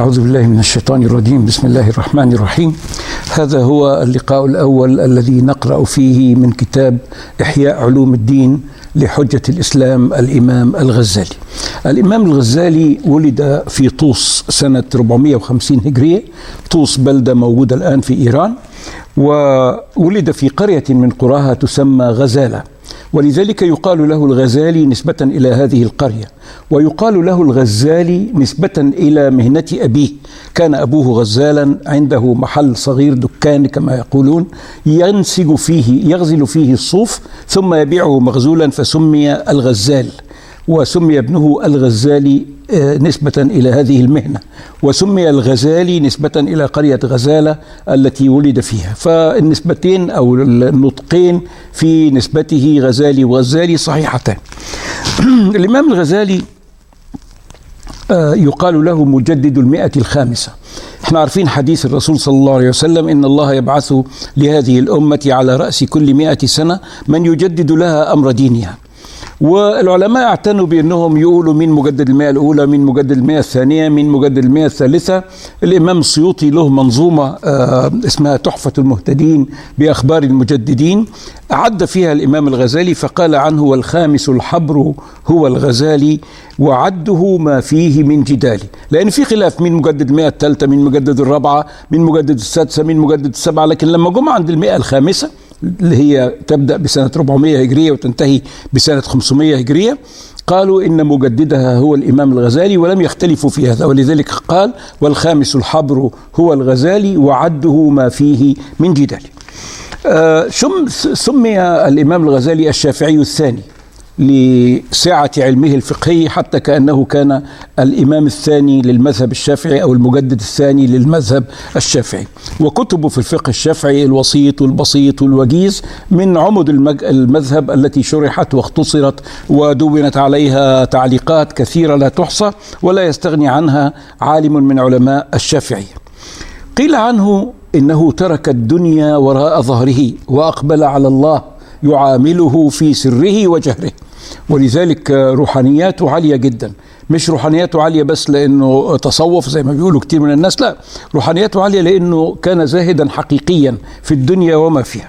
أعوذ بالله من الشيطان الرجيم. بسم الله الرحمن الرحيم. هذا هو اللقاء الأول الذي نقرأ فيه من كتاب إحياء علوم الدين لحجة الإسلام الإمام الغزالي. الإمام الغزالي ولد في طوس سنة 450 هجرية. طوس بلدة موجودة الآن في إيران وولد في قرية من قراها تسمى غزالة. ولذلك يقال له الغزالي نسبة إلى هذه القرية ويقال له الغزالي نسبة إلى مهنة أبيه. كان أبوه غزالا عنده محل صغير دكان كما يقولون ينسج فيه يغزل فيه الصوف ثم يبيعه مغزولا فسمي الغزال وسمي ابنه الغزالي نسبة إلى هذه المهنة. وسمي الغزالي نسبة إلى قرية غزالة التي ولد فيها. فالنسبتين أو النطقين في نسبته غزالي وغزالي صحيحتان. الإمام الغزالي آه، يقال له مجدد المئة الخامسة. إحنا عارفين حديث الرسول صلى الله عليه وسلم إن الله يبعث لهذه الأمة على رأس كل مئة سنة من يجدد لها أمر دينها. والعلماء اعتنوا بأنهم يقولوا مين مجدد المئة الأولى مين مجدد المئة الثانية مين مجدد المئة الثالثة. الإمام السيوطي له منظومة آه اسمها تحفة المهتدين بأخبار المجددين. عد فيها الإمام الغزالي فقال عنه والخامس الحبر هو الغزالي وعده ما فيه من جدال. لأن في خلاف مين مجدد المئة الثالثة مين مجدد الرابعة مين مجدد السادسة مين مجدد السبعة لكن لما جم عند المئة الخامسة اللي هي تبدأ بسنة 400 هجرية وتنتهي بسنة 500 هجرية. قالوا إن مجددها هو الإمام الغزالي ولم يختلفوا في هذا ولذلك قال والخامس الحبر هو الغزالي وعده ما فيه من جدال. آه سمي الإمام الغزالي الشافعي الثاني. لسعة علمه الفقهي حتى كأنه كان الإمام الثاني للمذهب الشافعي أو المجدد الثاني للمذهب الشافعي. وكتبه في الفقه الشافعي الوسيط والبسيط والوجيز من عمد المذهب التي شرحت واختصرت ودونت عليها تعليقات كثيرة لا تحصى ولا يستغني عنها عالم من علماء الشافعية قيل عنه إنه ترك الدنيا وراء ظهره وأقبل على الله يعامله في سره وجهره. ولذلك روحانياته عالية جدا. مش روحانياته عالية بس لأنه تصوف زي ما بيقولوا كتير من الناس لا روحانياته عالية لأنه كان زاهدا حقيقيا في الدنيا وما فيها.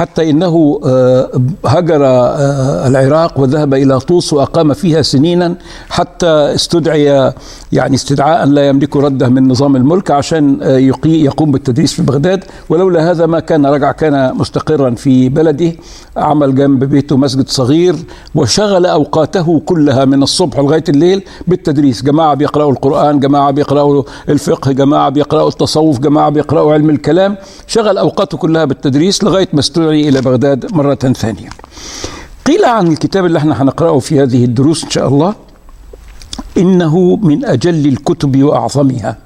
حتى إنه آه، هجر آه، العراق وذهب إلى طوس وأقام فيها سنينا حتى استدعي يعني استدعاء لا يملك ردة من نظام الملك عشان آه، يقوم بالتدريس في بغداد. ولولا هذا ما كان رجع كان مستقرا في بلده عمل جنب بيته مسجد صغير وشغل أوقاته كلها من الصبح لغاية الليل بالتدريس. جماعة بيقرأوا القرآن جماعة بيقرأوا الفقه جماعة بيقرأوا التصوف جماعة بيقرأوا علم الكلام. شغل أوقاته كلها بالتدريس لغاية ما استدعي إلى بغداد مرة ثانية. قيل عن الكتاب اللي إحنا هنقراه في هذه الدروس إن شاء الله إنه من أجل الكتب وأعظمها.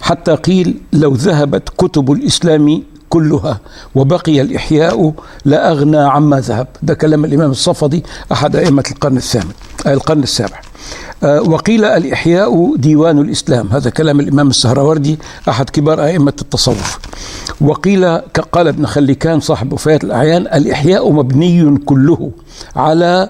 حتى قيل لو ذهبت كتب الإسلام كلها وبقي الإحياء لأغنى عما ذهب. ده كلام الإمام الصفدي أحد أئمة القرن الثامن آه، القرن السابع. آه، وقيل الإحياء ديوان الإسلام. هذا كلام الإمام السهروردي أحد كبار أئمة التصوف. وقيل قال ابن خليكان صاحب وفاة الأعيان الإحياء مبني كله على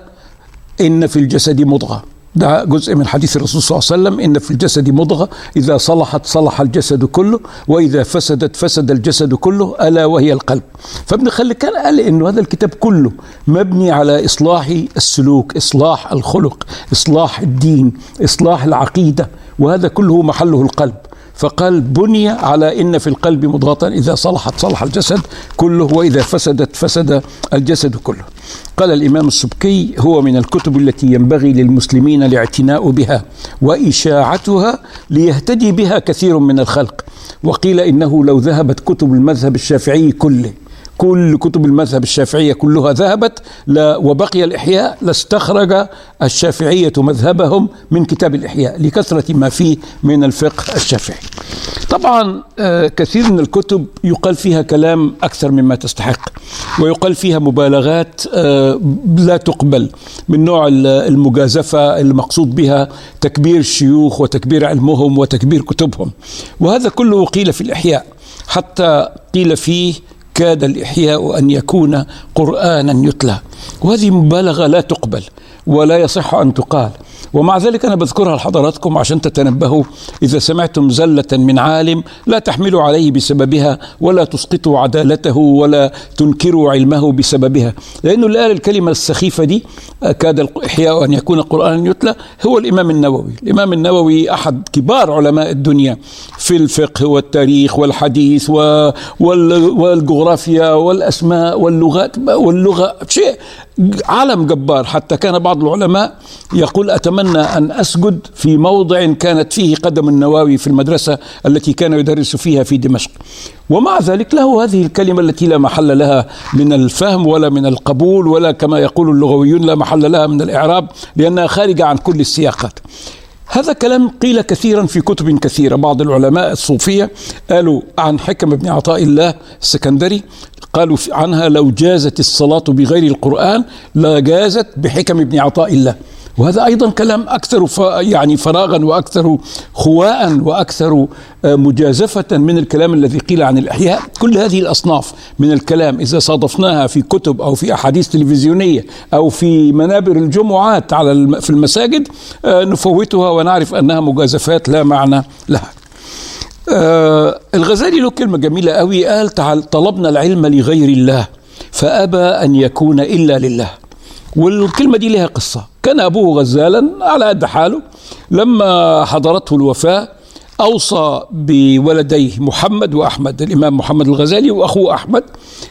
إن في الجسد مضغة. ده جزء من حديث الرسول صلى الله عليه وسلم إن في الجسد مضغة إذا صلحت صلح الجسد كله وإذا فسدت فسد الجسد كله ألا وهي القلب. فابن خلكان قال إنه هذا الكتاب كله مبني على إصلاح السلوك إصلاح الخلق إصلاح الدين إصلاح العقيدة وهذا كله محله القلب. فقال بني على إن في القلب مضغة إذا صلحت صلح الجسد كله وإذا فسدت فسد الجسد كله. قال الإمام السبكي هو من الكتب التي ينبغي للمسلمين الاعتناء بها وإشاعتها ليهتدي بها كثير من الخلق. وقيل إنه لو ذهبت كتب المذهب الشافعي كله كل كتب المذهب الشافعية كلها ذهبت وبقي الإحياء لاستخرج الشافعية مذهبهم من كتاب الإحياء لكثرة ما فيه من الفقه الشافعي. طبعا آه، كثير من الكتب يقال فيها كلام أكثر مما تستحق ويقال فيها مبالغات آه، لا تقبل من نوع المجازفة المقصود بها تكبير الشيوخ وتكبير علمهم وتكبير كتبهم. وهذا كله قيل في الإحياء حتى قيل فيه كاد الإحياء أن يكون قرآنا يتلى. وهذه مبالغة لا تقبل ولا يصح أن تقال. ومع ذلك أنا بذكرها لحضراتكم عشان تتنبهوا. إذا سمعتم زلة من عالم لا تحملوا عليه بسببها ولا تسقطوا عدالته ولا تنكروا علمه بسببها. لأنه اللي قال الكلمة السخيفة دي كاد الإحياء أن يكون قرآنا يتلى هو الإمام النووي. الإمام النووي أحد كبار علماء الدنيا في الفقه والتاريخ والحديث والجغرافيا والأسماء واللغات واللغة شيء عالم جبار. حتى كان بعض العلماء يقول أتمنى أن أسجد في موضع كانت فيه قدم النواوي في المدرسة التي كان يدرس فيها في دمشق. ومع ذلك له هذه الكلمة التي لا محل لها من الفهم ولا من القبول ولا كما يقول اللغويون لا محل لها من الإعراب لأنها خارجة عن كل السياقات. هذا كلام قيل كثيرا في كتب كثيرة. بعض العلماء الصوفية قالوا عن حكم بن عطاء الله السكندري قالوا عنها لو جازت الصلاة بغير القرآن لجازت بحكم ابن عطاء الله. وهذا أيضا كلام أكثر يعني فراغا وأكثر خواء وأكثر آه، مجازفة من الكلام الذي قيل عن الأحياء. كل هذه الأصناف من الكلام إذا صادفناها في كتب أو في أحاديث تلفزيونية أو في منابر الجمعات على في المساجد آه، نفوتها ونعرف أنها مجازفات لا معنى لها. آه الغزالي له كلمة جميلة قوي. قال تعال طلبنا العلم لغير الله فأبى أن يكون إلا لله. والكلمة دي لها قصة. كان أبوه غزالا على قد حاله. لما حضرته الوفاة أوصى بولديه محمد وأحمد الإمام محمد الغزالي وأخوه أحمد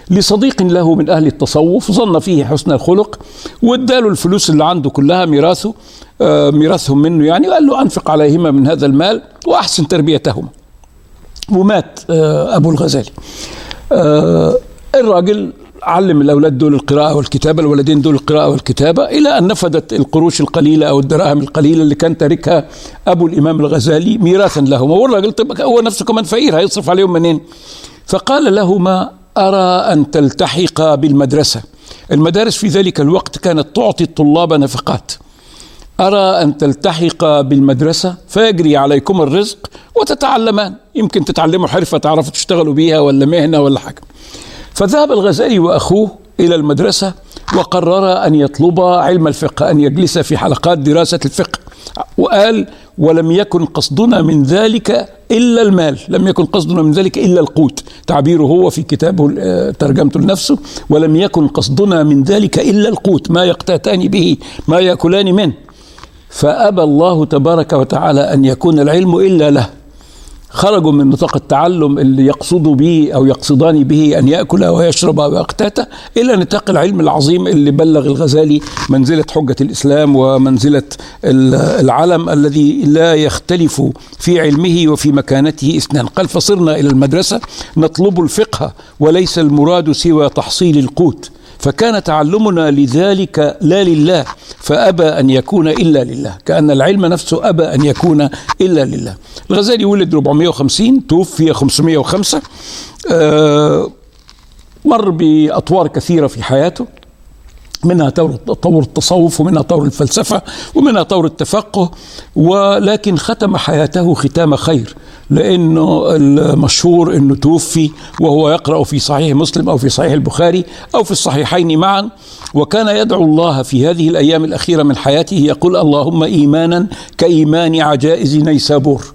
لصديق له من أهل التصوف ظن فيه حسن الخلق واداله الفلوس اللي عنده كلها ميراثه آه ميراثهم منه يعني وقال له أنفق عليهما من هذا المال وأحسن تربيتهما. ومات آه أبو الغزالي. آه الراجل علم الأولاد دول القراءة والكتابة الولدين دول القراءة والكتابة إلى أن نفدت القروش القليلة أو الدراهم القليلة اللي كان تاركها أبو الإمام الغزالي ميراثا لهما. والراجل طب هو نفسه كمان فقير هيصرف عليهم منين؟ فقال لهما أرى أن تلتحقا بالمدرسة. المدارس في ذلك الوقت كانت تعطي الطلاب نفقات. أرى أن تلتحق بالمدرسة فيجري عليكم الرزق وتتعلمان. يمكن تتعلموا حرفة تعرفوا تشتغلوا بيها ولا مهنة ولا حاجة. فذهب الغزالي وأخوه إلى المدرسة وقرر أن يطلب علم الفقه أن يجلس في حلقات دراسة الفقه. وقال ولم يكن قصدنا من ذلك إلا المال لم يكن قصدنا من ذلك إلا القوت. تعبيره هو في كتابه آه، ترجمته لنفسه ولم يكن قصدنا من ذلك إلا القوت ما يقتاتان به ما يأكلان منه. فأبى الله تبارك وتعالى أن يكون العلم إلا له. خرجوا من نطاق التعلم اللي يقصدوا به أو يقصدان به أن ياكل ويشرب ويقتات إلى نطاق العلم العظيم اللي بلغ الغزالي منزلة حجة الإسلام ومنزلة العلم الذي لا يختلف في علمه وفي مكانته إثنان. قال فصرنا إلى المدرسة نطلب الفقه وليس المراد سوى تحصيل القوت. فكان تعلمنا لذلك لا لله فأبى أن يكون إلا لله كأن العلم نفسه أبى أن يكون إلا لله. الغزالي ولد 450 توفي 505 آه مر بأطوار كثيرة في حياته. منها طور التصوف ومنها طور الفلسفة ومنها طور التفقه ولكن ختم حياته ختام خير لأنه المشهور أنه توفي وهو يقرأ في صحيح مسلم أو في صحيح البخاري أو في الصحيحين معا. وكان يدعو الله في هذه الأيام الأخيرة من حياته يقول اللهم إيمانا كإيمان عجائز نيسابور.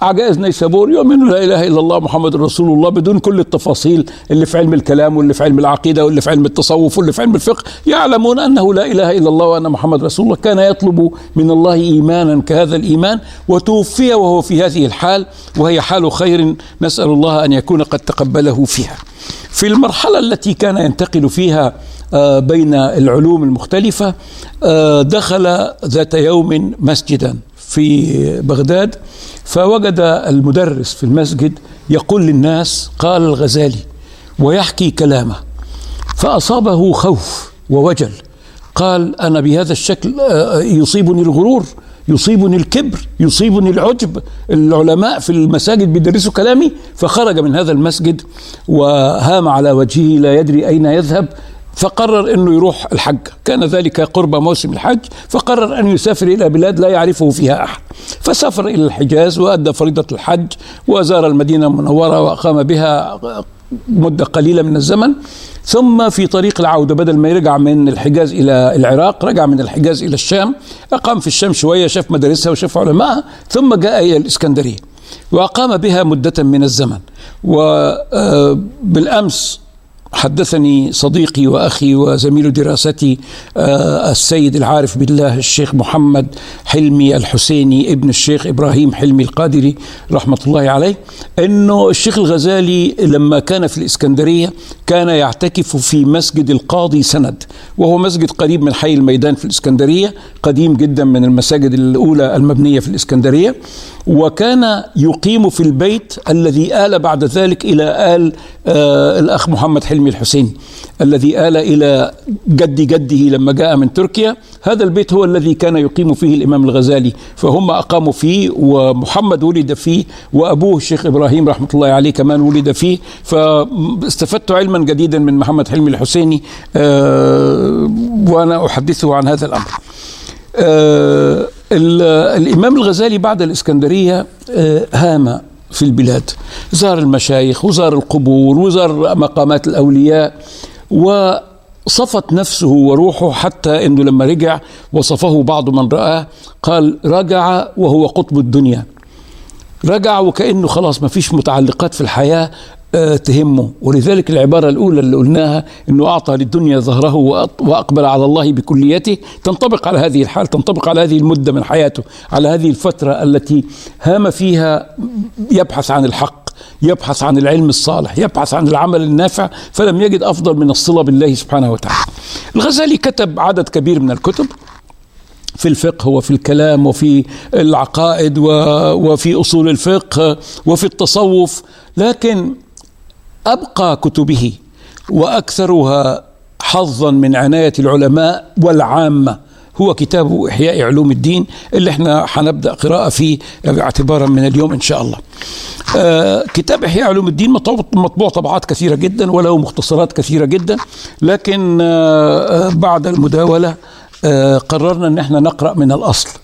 عجائز نيسابور يؤمنوا لا إله إلا الله محمد رسول الله بدون كل التفاصيل اللي في علم الكلام واللي في علم العقيدة واللي في علم التصوف واللي في علم الفقه يعلمون أنه لا إله إلا الله وأن محمد رسول الله كان يطلب من الله إيمانا كهذا الإيمان وتوفي وهو في هذه الحال وهي حال خير نسأل الله أن يكون قد تقبله فيها. في المرحلة التي كان ينتقل فيها آه، بين العلوم المختلفة آه، دخل ذات يوم مسجدا في بغداد فوجد المدرس في المسجد يقول للناس قال الغزالي ويحكي كلامه فأصابه خوف ووجل. قال أنا بهذا الشكل آه، يصيبني الغرور يصيبني الكبر يصيبني العجب. العلماء في المساجد بيدرسوا كلامي فخرج من هذا المسجد وهام على وجهه لا يدري أين يذهب. فقرر إنه يروح الحج. كان ذلك قرب موسم الحج فقرر أن يسافر إلى بلاد لا يعرفه فيها أحد. فسافر إلى الحجاز وأدى فريضة الحج وزار المدينة المنورة وأقام بها مدة قليلة من الزمن. ثم في طريق العودة بدل ما يرجع من الحجاز إلى العراق رجع من الحجاز إلى الشام. أقام في الشام شوية شاف مدارسها وشاف علمائها ثم جاء إلى الإسكندرية وأقام بها مدة من الزمن. وبالأمس حدثني صديقي وأخي وزميل دراستي آه، السيد العارف بالله الشيخ محمد حلمي الحسيني ابن الشيخ إبراهيم حلمي القادري رحمة الله عليه إنه الشيخ الغزالي لما كان في الإسكندرية كان يعتكف في مسجد القاضي سند وهو مسجد قريب من حي الميدان في الإسكندرية قديم جدا من المساجد الأولى المبنية في الإسكندرية وكان يقيم في البيت الذي آل بعد ذلك إلى آل آه الأخ محمد حلمي الحسيني الذي آل إلى جد جده لما جاء من تركيا. هذا البيت هو الذي كان يقيم فيه الإمام الغزالي فهم أقاموا فيه ومحمد ولد فيه وأبوه الشيخ إبراهيم رحمة الله عليه كمان ولد فيه. فاستفدت علما جديدا من محمد حلمي الحسيني آه وأنا أحدثه عن هذا الأمر. آه الإمام الغزالي بعد الإسكندرية آه هام. في البلاد. زار المشايخ وزار القبور وزار مقامات الأولياء وصفت نفسه وروحه حتى أنه لما رجع وصفه بعض من رآه قال رجع وهو قطب الدنيا. رجع وكأنه خلاص ما فيش متعلقات في الحياة تهمه. ولذلك العبارة الأولى اللي قلناها أنه أعطى للدنيا ظهره وأقبل على الله بكليته. تنطبق على هذه الحال تنطبق على هذه المدة من حياته على هذه الفترة التي هام فيها يبحث عن الحق يبحث عن العلم الصالح يبحث عن العمل النافع فلم يجد أفضل من الصلة بالله سبحانه وتعالى. الغزالي كتب عدد كبير من الكتب في الفقه وفي الكلام وفي العقائد وفي أصول الفقه وفي التصوف. لكن أبقى كتبه وأكثرها حظا من عناية العلماء والعامة. هو كتاب إحياء علوم الدين اللي إحنا هنبدا قراءة فيه اعتبارا من اليوم إن شاء الله. آه كتاب إحياء علوم الدين مطبوع طبعات كثيرة جدا وله مختصرات كثيرة جدا. لكن آه بعد المداولة آه قررنا إن إحنا نقرأ من الأصل. آه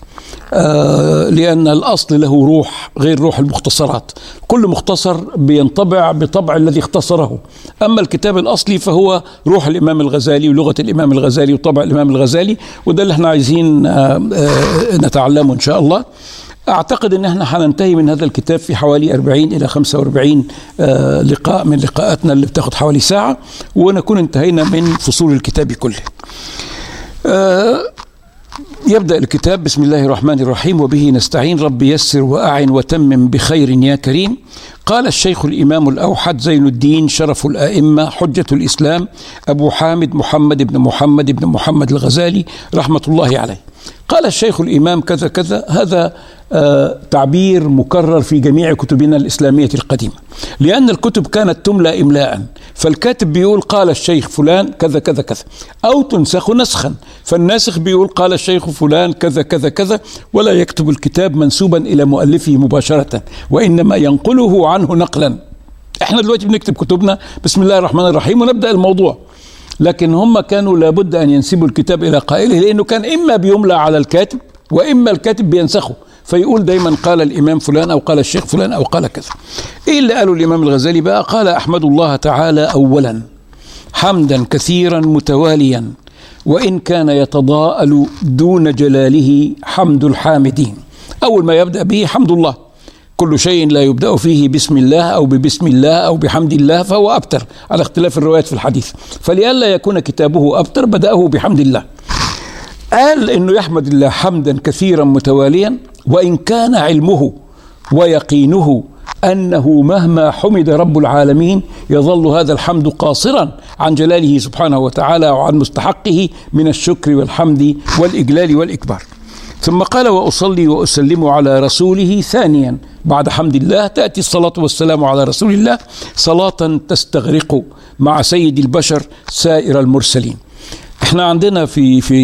لأن الأصل له روح غير روح المختصرات. كل مختصر بينطبع بطبع الذي اختصره. أما الكتاب الأصلي فهو روح الإمام الغزالي ولغة الإمام الغزالي وطبع الإمام الغزالي وده اللي إحنا عايزين آه آه نتعلمه إن شاء الله. أعتقد أن إحنا حننتهي من هذا الكتاب في حوالي 40 إلى 45 آه لقاء من لقاءاتنا اللي بتاخد حوالي ساعة ونكون انتهينا من فصول الكتاب كله. آه يبدأ الكتاب بسم الله الرحمن الرحيم وبه نستعين. رب يسر وأعن وتمم بخير يا كريم. قال الشيخ الإمام الأوحد زين الدين شرف الأئمة حجة الإسلام أبو حامد محمد بن محمد بن محمد الغزالي رحمة الله عليه. قال الشيخ الإمام كذا كذا هذا آه تعبير مكرر في جميع كتبنا الإسلامية القديمة. لأن الكتب كانت تملى إملاء فالكاتب بيقول قال الشيخ فلان كذا كذا كذا أو تنسخ نسخا. فالناسخ بيقول قال الشيخ فلان كذا كذا كذا ولا يكتب الكتاب منسوبا إلى مؤلفه مباشرة وإنما ينقله عنه نقلا. إحنا دلوقتي بنكتب كتبنا. بسم الله الرحمن الرحيم ونبدأ الموضوع. لكن هم كانوا لابد أن ينسبوا الكتاب إلى قائله لأنه كان إما بيملى على الكاتب وإما الكاتب بينسخه. فيقول دايما قال الإمام فلان أو قال الشيخ فلان أو قال كذا. إيه اللي قاله الإمام الغزالي بقى؟ قال أحمد الله تعالى أولا حمدا كثيرا متواليا. وإن كان يتضاءل دون جلاله حمد الحامدين. أول ما يبدأ به حمد الله. كل شيء لا يبدأ فيه بسم الله أو ببسم الله أو بحمد الله فهو أبتر. على اختلاف الروايات في الحديث. فلئلا يكون كتابه أبتر بدأه بحمد الله. قال إنه يحمد الله حمدا كثيرا متواليا وإن كان علمه ويقينه أنه مهما حمد رب العالمين يظل هذا الحمد قاصرا عن جلاله سبحانه وتعالى وعن مستحقه من الشكر والحمد والإجلال والإكبار. ثم قال وأصلي وأسلم على رسوله ثانيا بعد حمد الله تأتي الصلاة والسلام على رسول الله صلاة تستغرق مع سيد البشر سائر المرسلين. إحنا عندنا في في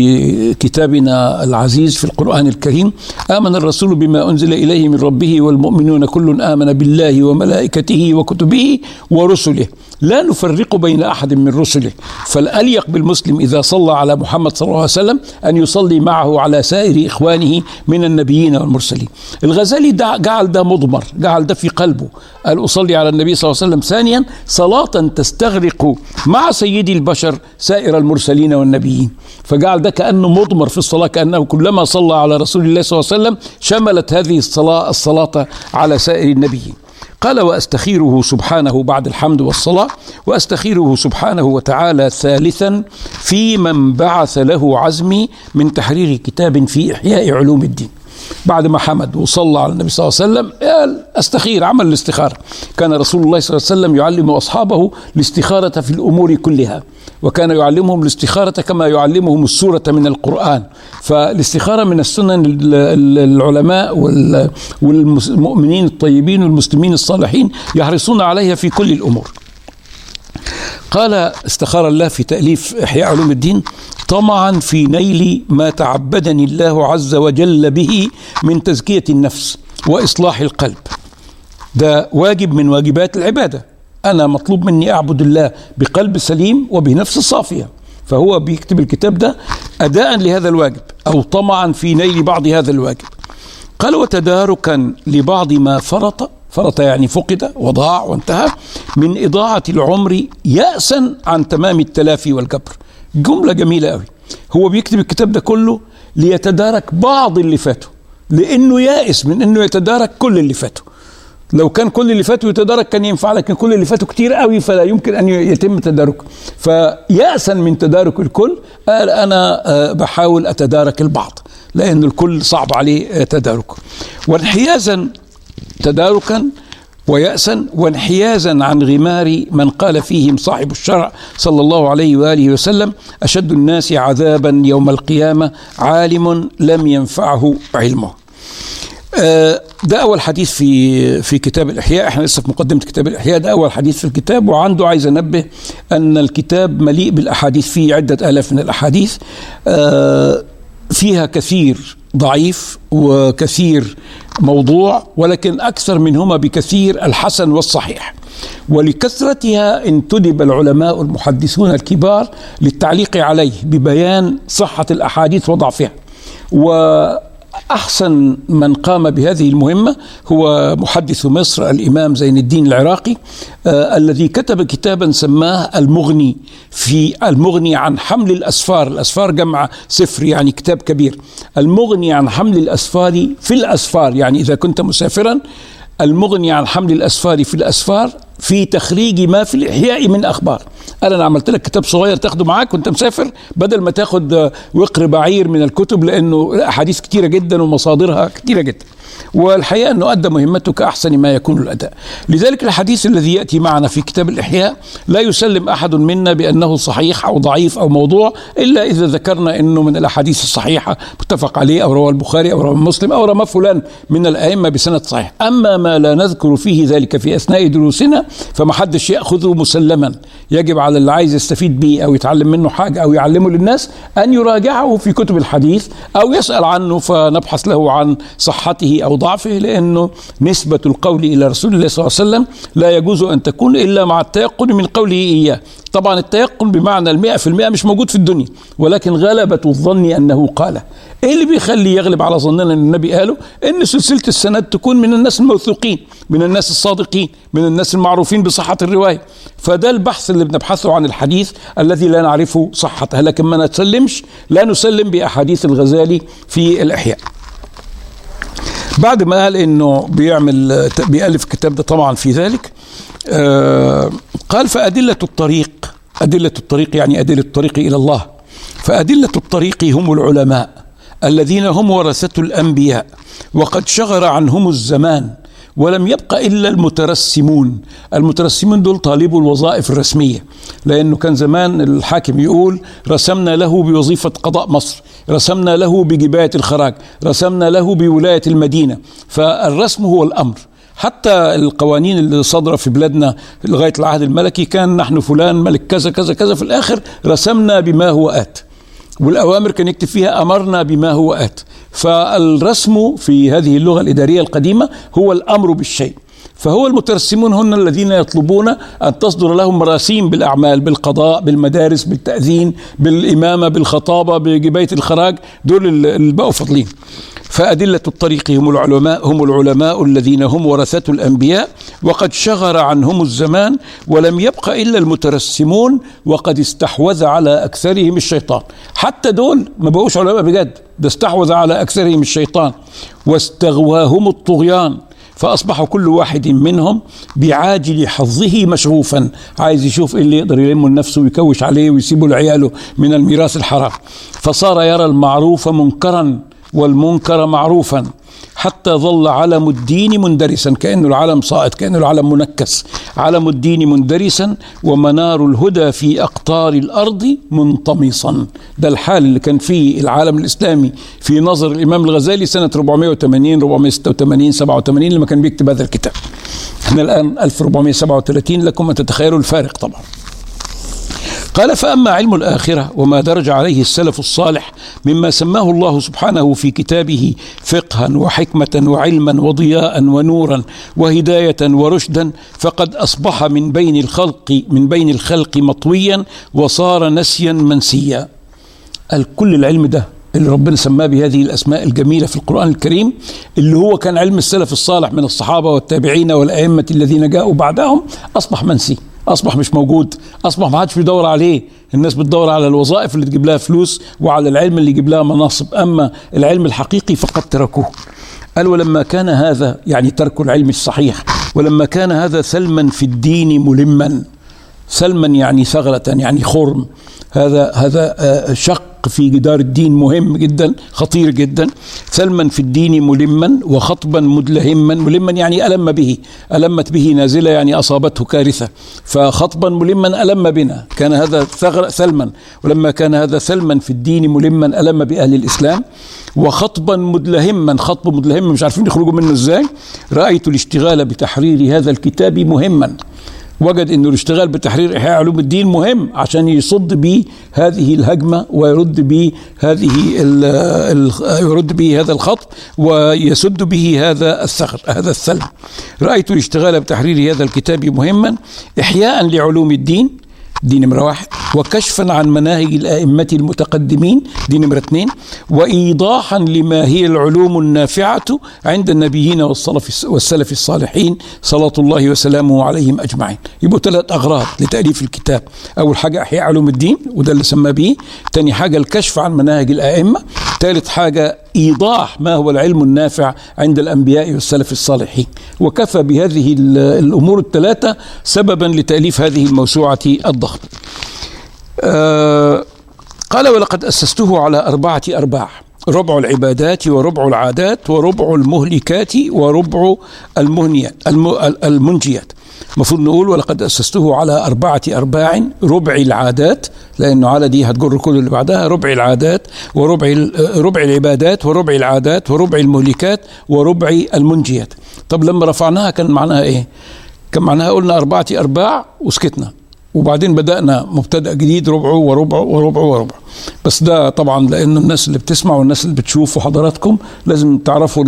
كتابنا العزيز في القرآن الكريم آمن الرسول بما أنزل إليه من ربه والمؤمنون كل آمن بالله وملائكته وكتبه ورسله لا نفرق بين أحد من رسله. فالأليق بالمسلم إذا صلى على محمد صلى الله عليه وسلم أن يصلي معه على سائر إخوانه من النبيين والمرسلين. الغزالي جعل ده مضمر جعل ده في قلبه. قال أصلي على النبي صلى الله عليه وسلم ثانيا صلاة تستغرق مع سيد البشر سائر المرسلين والنبيين. فجعل ده كأنه مضمر في الصلاة كأنه كلما صلى على رسول الله صلى الله عليه وسلم شملت هذه الصلاة الصلاة على سائر النبيين. قال وأستخيره سبحانه بعد الحمد والصلاة وأستخيره سبحانه وتعالى ثالثا في من بعث له عزمي من تحرير كتاب في إحياء علوم الدين. بعد ما حمد وصلى على النبي صلى الله عليه وسلم قال أستخير عمل الاستخارة. كان رسول الله صلى الله عليه وسلم يعلم أصحابه الاستخارة في الأمور كلها. وكان يعلمهم الاستخارة كما يعلمهم السورة من القرآن. فالاستخارة من السنن العلماء والمؤمنين الطيبين والمسلمين الصالحين يحرصون عليها في كل الأمور. قال استخار الله في تأليف إحياء علوم الدين طمعا في نيل ما تعبدني الله عز وجل به من تزكية النفس وإصلاح القلب. ده واجب من واجبات العبادة. أنا مطلوب مني أعبد الله بقلب سليم وبنفس صافية. فهو بيكتب الكتاب ده أداء لهذا الواجب أو طمعا في نيل بعض هذا الواجب. قال وتداركا لبعض ما فرط. فرط يعني فقد وضاع وانتهى. من إضاعة العمر يأسا عن تمام التلافي والجبر جملة جميلة قوي هو بيكتب الكتاب ده كله ليتدارك بعض اللي فاته لأنه يائس من أنه يتدارك كل اللي فاته لو كان كل اللي فاته يتدارك كان ينفع لكن كل اللي فاته كتير قوي فلا يمكن أن يتم تداركه. فيأسا من تدارك الكل قال أنا آه، بحاول أتدارك البعض لأن الكل صعب عليه آه، تداركه. وانحيازا تداركا ويأسا وانحيازا عن غمار من قال فيهم صاحب الشرع صلى الله عليه وآله وسلم أشد الناس عذابا يوم القيامة عالم لم ينفعه علمه. ده أول حديث في في كتاب الإحياء. إحنا لسه في مقدمة كتاب الإحياء. ده أول حديث في الكتاب وعنده عايز انبه أن الكتاب مليء بالأحاديث فيه عدة آلاف من الأحاديث. آه، فيها كثير ضعيف وكثير موضوع ولكن أكثر منهما بكثير الحسن والصحيح. ولكثرتها انتدب العلماء المحدثون الكبار للتعليق عليه ببيان صحة الأحاديث وضعفها. و أحسن من قام بهذه المهمة هو محدث مصر الإمام زين الدين العراقي آه الذي كتب كتابا سماه المغني في المغني عن حمل الأسفار، الأسفار جمع سفر يعني كتاب كبير. المغني عن حمل الأسفار في الأسفار يعني إذا كنت مسافرا المغني عن حمل الأسفار في الأسفار في تخريج ما في الاحياء من أخبار. أنا عملت لك كتاب صغير تاخده معاك وأنت مسافر بدل ما تاخد وقر بعير من الكتب لأنه أحاديث كتيرة جدا ومصادرها كتيرة جدا. والحقيقة أنه أدى مهمته كاحسن ما يكون الأداء. لذلك الحديث الذي يأتي معنا في كتاب الإحياء لا يسلم أحد منا بأنه صحيح أو ضعيف أو موضوع إلا إذا ذكرنا أنه من الأحاديث الصحيحة متفق عليه أو رواه البخاري أو رواه مسلم أو رواه فلان من الأئمة بسند صحيح. أما ما لا نذكر فيه ذلك في أثناء دروسنا فما حدش يأخذه مسلما. يجب على اللي عايز يستفيد به أو يتعلم منه حاجة أو يعلمه للناس أن يراجعه في كتب الحديث أو يسأل عنه فنبحث له عن صحته أو ضعفه لأنه نسبة القول إلى رسول الله صلى الله عليه وسلم لا يجوز أن تكون إلا مع التيقن من قوله إياه. طبعا التيقن بمعنى المئة في المئة مش موجود في الدنيا ولكن غلبة الظن أنه قاله. إيه اللي بيخلي يغلب على ظننا أن النبي قاله؟ إن سلسلة السند تكون من الناس الموثوقين من الناس الصادقين من الناس المعروفين بصحة الرواية. فده البحث اللي بنبحثه عن الحديث الذي لا نعرف صحته لكن ما نسلمش لا نسلم بأحاديث الغزالي في الإحياء. بعد ما قال إنه بيعمل بيألف الكتاب ده طبعا في ذلك آه قال فأدلة الطريق أدلة الطريق يعني أدلة الطريق إلى الله. فأدلة الطريق هم العلماء. الذين هم ورثة الأنبياء وقد شغر عنهم الزمان ولم يبق إلا المترسمون. المترسمون دول طالبوا الوظائف الرسمية لأنه كان زمان الحاكم يقول رسمنا له بوظيفة قضاء مصر رسمنا له بجباية الخراج رسمنا له بولاية المدينة. فالرسم هو الأمر. حتى القوانين اللي صادرة في بلادنا لغاية العهد الملكي كان نحن فلان ملك كذا كذا كذا في الآخر رسمنا بما هو آت. والأوامر كان يكتب فيها أمرنا بما هو آت. فالرسم في هذه اللغة الإدارية القديمة هو الأمر بالشيء. فهو المترسمون هن الذين يطلبون أن تصدر لهم مراسيم بالأعمال بالقضاء بالمدارس بالتأذين بالإمامة بالخطابة بجباية الخراج دول اللي بقوا فاضلين. فأدلة الطريق هم العلماء هم العلماء الذين هم ورثة الأنبياء وقد شغر عنهم الزمان ولم يبق إلا المترسمون وقد استحوذ على أكثرهم الشيطان. حتى دول ما بقوش علماء بجد ده استحوذ على أكثرهم الشيطان. واستغواهم الطغيان. فأصبح كل واحد منهم بعاجل حظه مشغوفا. عايز يشوف إيه اللي يقدر يلمه لنفسه ويكوش عليه ويسيبه لعياله من الميراث الحرام. فصار يرى المعروف منكرا والمنكر معروفا. حتى ظل علم الدين مندرسا كأنه العلم صائد كأنه العلم منكس. علم الدين مندرسا ومنار الهدى في أقطار الأرض منطمسا. ده الحال اللي كان فيه العالم الإسلامي في نظر الإمام الغزالي سنة 480 486 87 لما كان بيكتب هذا الكتاب. إحنا الآن 1437 لكم أن تتخيلوا الفارق طبعا. قال فأما علم الآخرة وما درج عليه السلف الصالح مما سماه الله سبحانه في كتابه فقها وحكمة وعلما وضياء ونورا وهداية ورشدا فقد أصبح من بين الخلق من بين الخلق مطويا وصار نسيا منسيا. الكل العلم ده اللي ربنا سماه بهذه الأسماء الجميلة في القرآن الكريم اللي هو كان علم السلف الصالح من الصحابة والتابعين والأئمة الذين جاءوا بعدهم أصبح منسي. أصبح مش موجود أصبح ما حدش بيدور عليه. الناس بتدور على الوظائف اللي تجيب لها فلوس وعلى العلم اللي يجيب لها مناصب أما العلم الحقيقي فقد تركوه. قال ولما كان هذا يعني ترك العلم الصحيح ولما كان هذا سلما في الدين ملما. سلما يعني ثغرة يعني خرم. هذا هذا آه، شق في جدار الدين مهم جدا خطير جدا. سلما في الدين ملما وخطبا مدلهما. ملما يعني ألم به ألمت به نازلة يعني أصابته كارثة. فخطبا ملما ألم بنا. كان هذا سلما. ولما كان هذا سلما في الدين ملما ألم بأهل الإسلام. وخطبا مدلهما خطب مدلهم مش عارفين يخرجوا منه إزاي. رأيت الاشتغال بتحرير هذا الكتاب مهما. وجد إنه الاشتغال بتحرير إحياء علوم الدين مهم عشان يصد به هذه الهجمة ويرد به هذه ال ال يرد به هذا الخط ويسد به هذا الثغر هذا السلم رأيت الاشتغال بتحرير هذا الكتاب مهما احياء لعلوم الدين دي نمرة واحد. وكشفا عن مناهج الأئمة المتقدمين دي نمرة اثنين وإيضاحا لما هي العلوم النافعة عند النبيين والسلف, والسلف الصالحين صلاة الله وسلامه عليهم أجمعين. يبقوا ثلاث أغراض لتأليف الكتاب. أول حاجة إحياء علوم الدين وده اللي سمى به ثاني حاجة الكشف عن مناهج الأئمة. ثالث حاجة إيضاح ما هو العلم النافع عند الأنبياء والسلف الصالحين. وكفى بهذه الأمور الثلاثة سببا لتأليف هذه الموسوعة الضخمة. آه قال ولقد أسسته على أربعة أرباع ربع العبادات وربع العادات وربع المهلكات وربع المهنيات المنجيات. المفروض نقول ولقد أسسته على أربعة أرباع ربع العادات لأنه على دي هتجر كل اللي بعدها ربع العادات وربع ربع العبادات وربع العادات وربع المهلكات وربع المنجيات طب لما رفعناها كان معناها إيه؟ كان معناها قلنا أربعة أرباع وسكتنا وبعدين بدأنا مبتدأ جديد ربعه وربعه وربعه وربعه. بس ده طبعا لأنه الناس اللي بتسمع والناس اللي بتشوف وحضراتكم لازم تعرفوا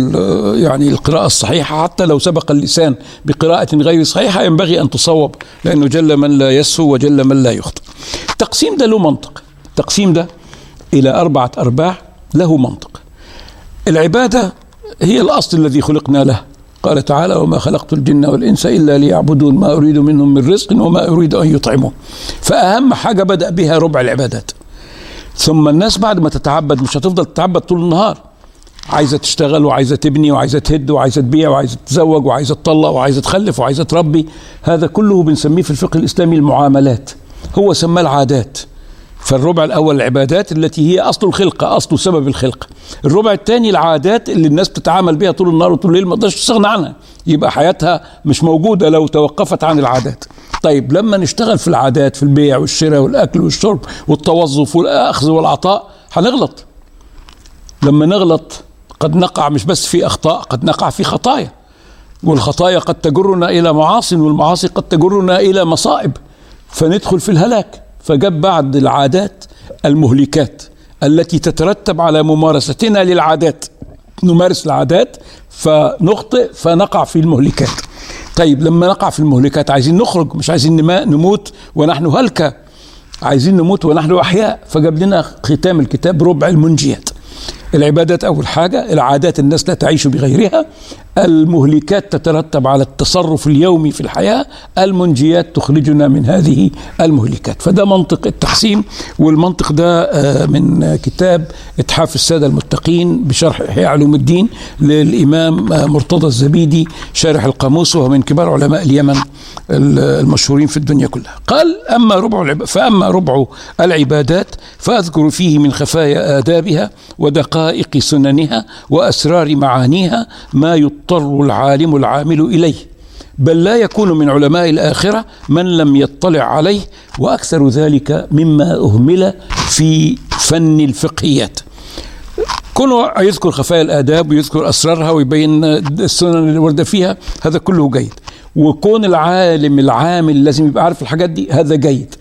يعني القراءة الصحيحة. حتى لو سبق اللسان بقراءة غير صحيحة ينبغي أن تصوب لأنه جل من لا يسهو وجل من لا يخطئ. التقسيم ده له منطق. التقسيم ده إلى أربعة أرباع له منطق. العبادة هي الأصل الذي خلقنا له. قال تعالى وما خلقت الجن والإنس إلا ليعبدون ما أريد منهم من رزق وما أريد أن يطعمون. فأهم حاجة بدأ بها ربع العبادات. ثم الناس بعد ما تتعبد مش هتفضل تتعبد طول النهار. عايزة تشتغل وعايزة تبني وعايزة تهد وعايزة تبيع وعايزة تتزوج وعايزة تطلق وعايزة تخلف وعايزة تربي. هذا كله بنسميه في الفقه الإسلامي المعاملات. هو سماه العادات. فالربع الأول العبادات التي هي أصل الخلقة أصل سبب الخلقة. الربع الثاني العادات اللي الناس بتتعامل بها طول النهار وطول الليل ما تقدرش تستغنى عنها. يبقى حياتها مش موجودة لو توقفت عن العادات. طيب لما نشتغل في العادات في البيع والشراء والأكل والشرب والتوظف والأخذ والعطاء هنغلط. لما نغلط قد نقع مش بس في أخطاء قد نقع في خطايا. والخطايا قد تجرنا إلى معاصي والمعاصي قد تجرنا إلى مصائب. فندخل في الهلاك. فجاب بعد العادات المهلكات التي تترتب على ممارستنا للعادات. نمارس العادات فنخطئ فنقع في المهلكات. طيب لما نقع في المهلكات عايزين نخرج مش عايزين نموت ونحن هلكة. عايزين نموت ونحن أحياء. فجاب لنا ختام الكتاب ربع المنجيات. العبادات أول حاجة العادات الناس لا تعيش بغيرها. المهلكات تترتب على التصرف اليومي في الحياة المنجيات تخرجنا من هذه المهلكات فده منطق التحسين والمنطق ده آه، من كتاب إتحاف السادة المتقين بشرح إحياء علوم الدين للإمام آه، مرتضى الزبيدي شارح القاموس وهو من كبار علماء اليمن المشهورين في الدنيا كلها قال أما ربع. فأما ربع العبادات فأذكر فيه من خفايا آدابها ودقائق سننها وأسرار معانيها ما يضطر العالم العامل إليه بل لا يكون من علماء الآخرة من لم يطلع عليه وأكثر ذلك مما أهمل في فن الفقهيات. كونه يذكر خفايا الآداب ويذكر أسرارها ويبين السنن اللي ورد فيها هذا كله جيد. وكون العالم العامل لازم يبقى عارف الحاجات دي هذا جيد.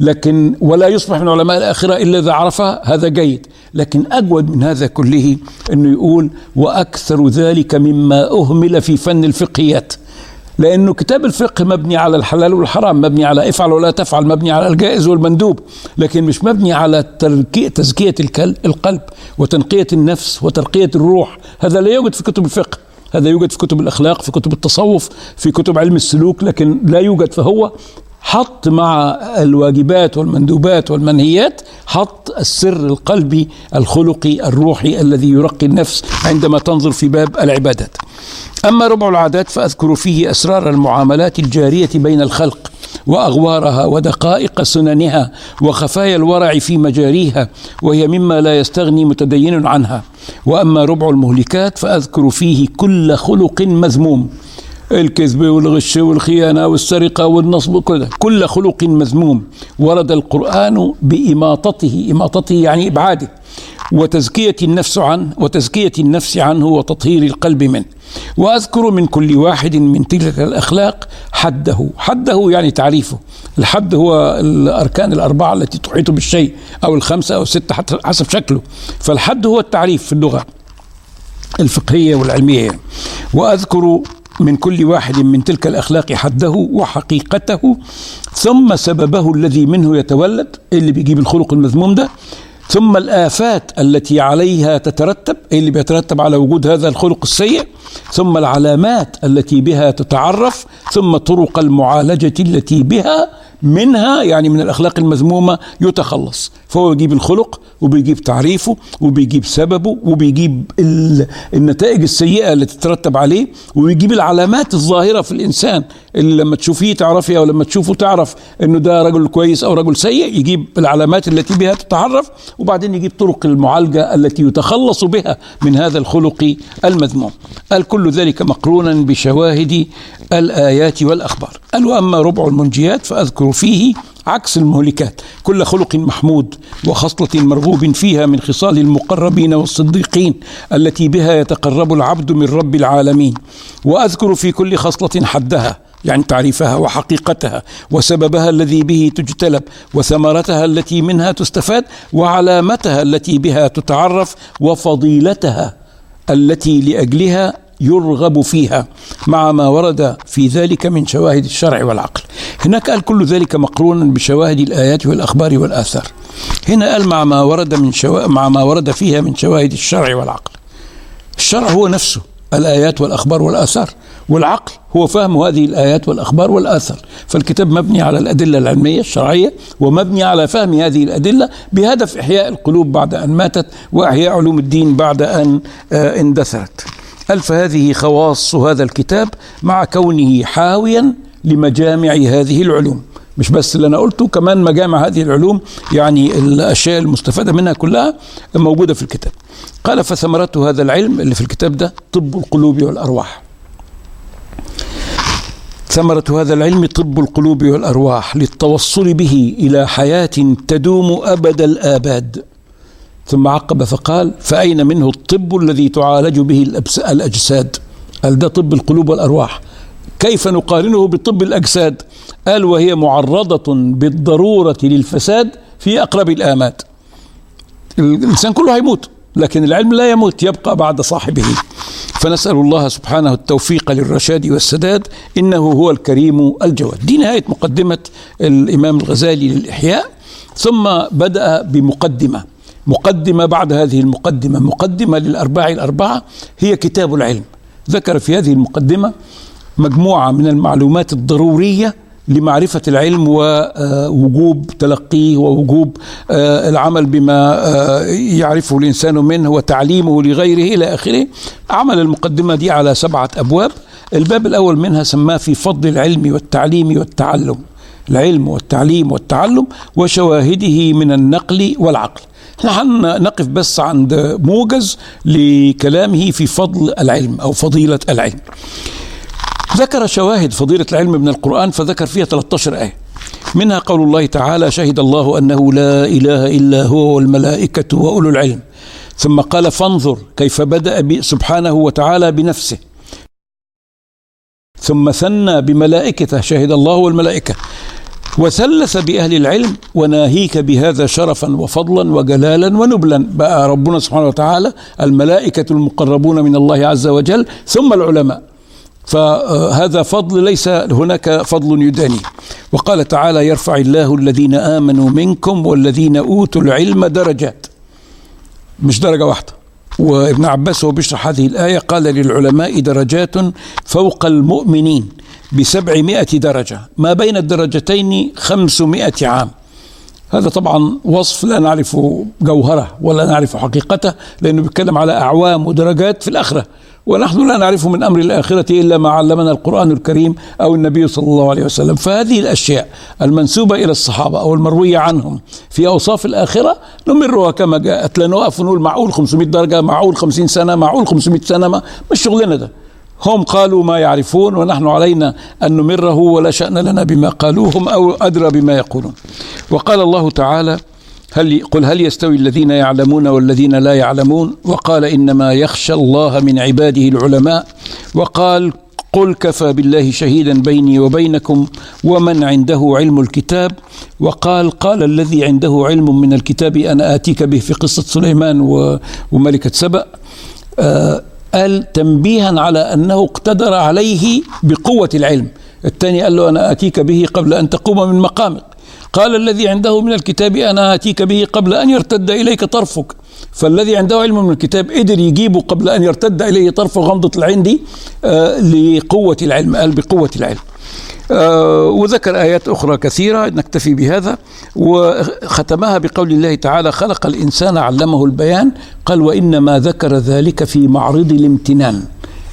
لكن ولا يصبح من علماء الآخرة إلا إذا عرفها هذا جيد. لكن أجود من هذا كله أنه يقول وأكثر ذلك مما أهمل في فن الفقهيات. لأنه كتاب الفقه مبني على الحلال والحرام مبني على افعل ولا تفعل مبني على الجائز والمندوب لكن مش مبني على تزكية القلب وتنقية النفس وترقية الروح. هذا لا يوجد في كتب الفقه. هذا يوجد في كتب الأخلاق في كتب التصوف في كتب علم السلوك لكن لا يوجد. فهو حط مع الواجبات والمندوبات والمنهيات حط السر القلبي الخلقي الروحي الذي يرقي النفس عندما تنظر في باب العبادات. أما ربع العادات فأذكر فيه أسرار المعاملات الجارية بين الخلق وأغوارها ودقائق سننها وخفايا الورع في مجاريها وهي مما لا يستغني متدين عنها. وأما ربع المهلكات فأذكر فيه كل خلق مذموم. الكذب والغش والخيانة والسرقة والنصب كل كل خلق مذموم ورد القرآن بإماطته إماطته يعني إبعاده وتزكية النفس عنه وتزكية النفس عنه وتطهير القلب منه. وأذكر من كل واحد من تلك الأخلاق حده. حده يعني تعريفه. الحد هو الأركان الأربعة التي تحيط بالشيء أو الخمسة أو الستة حسب شكله. فالحد هو التعريف في اللغة الفقهية والعلمية. وأذكر من كل واحد من تلك الأخلاق حده وحقيقته ثم سببه الذي منه يتولد اللي بيجيب الخلق المذموم ده؟ ثم الآفات التي عليها تترتب اللي بيترتب على وجود هذا الخلق السيء؟ ثم العلامات التي بها تتعرف ثم طرق المعالجة التي بها منها يعني من الأخلاق المذمومة يتخلص. فهو يجيب الخلق وبيجيب تعريفه وبيجيب سببه وبيجيب النتائج السيئة اللي تترتب عليه وبيجيب العلامات الظاهرة في الإنسان اللي لما تشوفيه تعرفي أو لما تشوفه تعرف إنه ده رجل كويس أو رجل سيء يجيب العلامات التي بها تتعرف وبعدين يجيب طرق المعالجة التي يتخلص بها من هذا الخلق المذموم. قال كل ذلك مقرونا بشواهد الآيات والأخبار. قال وأما ربع المنجيات فأذكر فيه عكس المهلكات. كل خلق محمود وخصلة مرغوب فيها من خصال المقربين والصديقين التي بها يتقرب العبد من رب العالمين. وأذكر في كل خصلة حدها يعني تعريفها وحقيقتها وسببها الذي به تجتلب وثمرتها التي منها تستفاد وعلامتها التي بها تتعرف وفضيلتها التي لأجلها يرغب فيها مع ما ورد في ذلك من شواهد الشرع والعقل. هناك قال كل ذلك مقرونا بشواهد الآيات والأخبار والآثار. هنا قال مع ما ورد من شوا... مع ما ورد فيها من شواهد الشرع والعقل. الشرع هو نفسه الآيات والأخبار والآثار. والعقل هو فهم هذه الآيات والأخبار والآثار. فالكتاب مبني على الأدلة العلمية الشرعية ومبني على فهم هذه الأدلة بهدف إحياء القلوب بعد أن ماتت وإحياء علوم الدين بعد أن آه، اندثرت. قال فهذه خواص هذا الكتاب مع كونه حاويا لمجامع هذه العلوم. مش بس اللي أنا قلته كمان مجامع هذه العلوم يعني الأشياء المستفادة منها كلها موجودة في الكتاب. قال فثمرة هذا العلم اللي في الكتاب ده طب القلوب والأرواح. ثمرة هذا العلم طب القلوب والأرواح للتوصل به إلى حياة تدوم أبد الآباد. ثم عقب فقال فأين منه الطب الذي تعالج به الأجساد؟ قال ده طب القلوب والأرواح. كيف نقارنه بطب الأجساد؟ قال وهي معرضة بالضرورة للفساد في أقرب الآمات. الإنسان كله هيموت لكن العلم لا يموت يبقى بعد صاحبه. فنسأل الله سبحانه التوفيق للرشاد والسداد إنه هو الكريم الجواد. دي نهاية مقدمة الإمام الغزالي للإحياء. ثم بدأ بمقدمة. مقدمة بعد هذه المقدمة مقدمة للأرباع الأربعة هي كتاب العلم. ذكر في هذه المقدمة مجموعة من المعلومات الضرورية لمعرفة العلم ووجوب تلقيه ووجوب آه، العمل بما آه، يعرفه الإنسان منه وتعليمه لغيره إلى آخره. عمل المقدمة دي على سبعة أبواب. الباب الأول منها سماه في فضل العلم والتعليم والتعلم. العلم والتعليم والتعلم وشواهده من النقل والعقل. نحن نقف بس عند موجز لكلامه في فضل العلم أو فضيلة العلم. ذكر شواهد فضيلة العلم من القرآن فذكر فيها 13 آية. منها قول الله تعالى شهد الله أنه لا إله إلا هو والملائكة وأولو العلم. ثم قال فانظر كيف بدأ سبحانه وتعالى بنفسه. ثم ثنى بملائكته شهد الله والملائكة. وثلث بأهل العلم وناهيك بهذا شرفا وفضلا وجلالا ونبلا. بقى ربنا سبحانه وتعالى الملائكة المقربون من الله عز وجل ثم العلماء. فهذا فضل ليس هناك فضل يداني. وقال تعالى يرفع الله الذين آمنوا منكم والذين أوتوا العلم درجات. مش درجة واحدة. وابن عباس وهو بيشرح هذه الآية قال للعلماء درجات فوق المؤمنين. بسبعمائة درجة. ما بين الدرجتين خمسمائة عام. هذا طبعا وصف لا نعرف جوهره ولا نعرف حقيقته لأنه بيتكلم على أعوام ودرجات في الآخرة. ونحن لا نعرف من أمر الآخرة إلا ما علمنا القرآن الكريم أو النبي صلى الله عليه وسلم. فهذه الأشياء المنسوبة إلى الصحابة أو المروية عنهم في أوصاف الآخرة نمرها كما جاءت. لا نقف نقول معقول 500 درجة معقول 50 سنة معقول 500 سنة ما مش شغلنا ده. هم قالوا ما يعرفون ونحن علينا أن نمره ولا شأن لنا بما قالوه هم أو أدرى بما يقولون. وقال الله تعالى هل قل هل يستوي الذين يعلمون والذين لا يعلمون؟ وقال إنما يخشى الله من عباده العلماء. وقال قل كفى بالله شهيدا بيني وبينكم ومن عنده علم الكتاب. وقال قال الذي عنده علم من الكتاب أنا آتيك به في قصة سليمان وملكة سبأ. آه، قال تنبيها على أنه اقتدر عليه بقوة العلم. الثاني قال له أنا آتيك به قبل أن تقوم من مقامك. قال الذي عنده من الكتاب أنا آتيك به قبل أن يرتد إليك طرفك. فالذي عنده علم من الكتاب قدر يجيبه قبل أن يرتد إليه طرف غمضة العين دي آه لقوة العلم. قال بقوة العلم. وذكر آيات أخرى كثيرة نكتفي بهذا وختمها بقول الله تعالى خلق الإنسان علمه البيان قال وإنما ذكر ذلك في معرض الامتنان.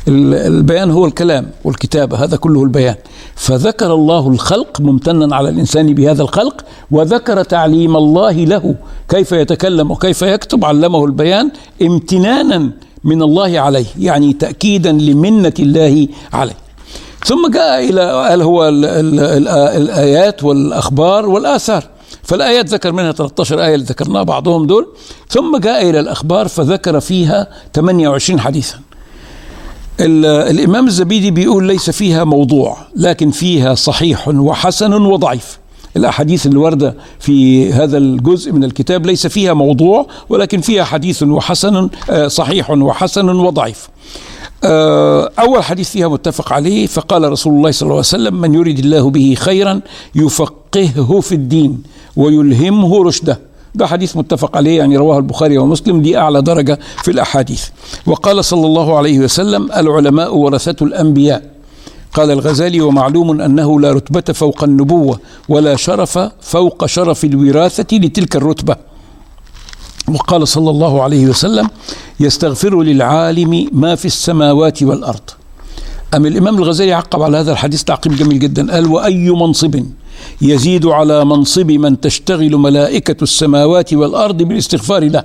البيان هو الكلام والكتابة هذا كله البيان. فذكر الله الخلق ممتنا على الإنسان بهذا الخلق وذكر تعليم الله له. كيف يتكلم وكيف يكتب؟ علمه البيان امتنانا من الله عليه يعني تأكيدا لمنة الله عليه. ثم جاء إلى قال هو ال ال ال الآيات والأخبار والآثار. فالآيات ذكر منها 13 آية اللي ذكرناها بعضهم دول. ثم جاء إلى الأخبار فذكر فيها 28 حديثا. الإمام الزبيدي بيقول ليس فيها موضوع لكن فيها صحيح وحسن وضعيف. الأحاديث الواردة في هذا الجزء من الكتاب ليس فيها موضوع ولكن فيها حديث وحسن آه، صحيح وحسن وضعيف. أول حديث فيها متفق عليه فقال رسول الله صلى الله عليه وسلم من يريد الله به خيرا يفقهه في الدين ويلهمه رشده. ده حديث متفق عليه يعني رواه البخاري ومسلم دي أعلى درجة في الأحاديث. وقال صلى الله عليه وسلم العلماء ورثة الأنبياء. قال الغزالي ومعلوم أنه لا رتبة فوق النبوة ولا شرف فوق شرف الوراثة لتلك الرتبة. وقال صلى الله عليه وسلم يستغفر للعالم ما في السماوات والأرض. أم الإمام الغزالي عقب على هذا الحديث تعقيب جميل جدا قال وأي منصب يزيد على منصب من تشتغل ملائكة السماوات والأرض بالاستغفار له؟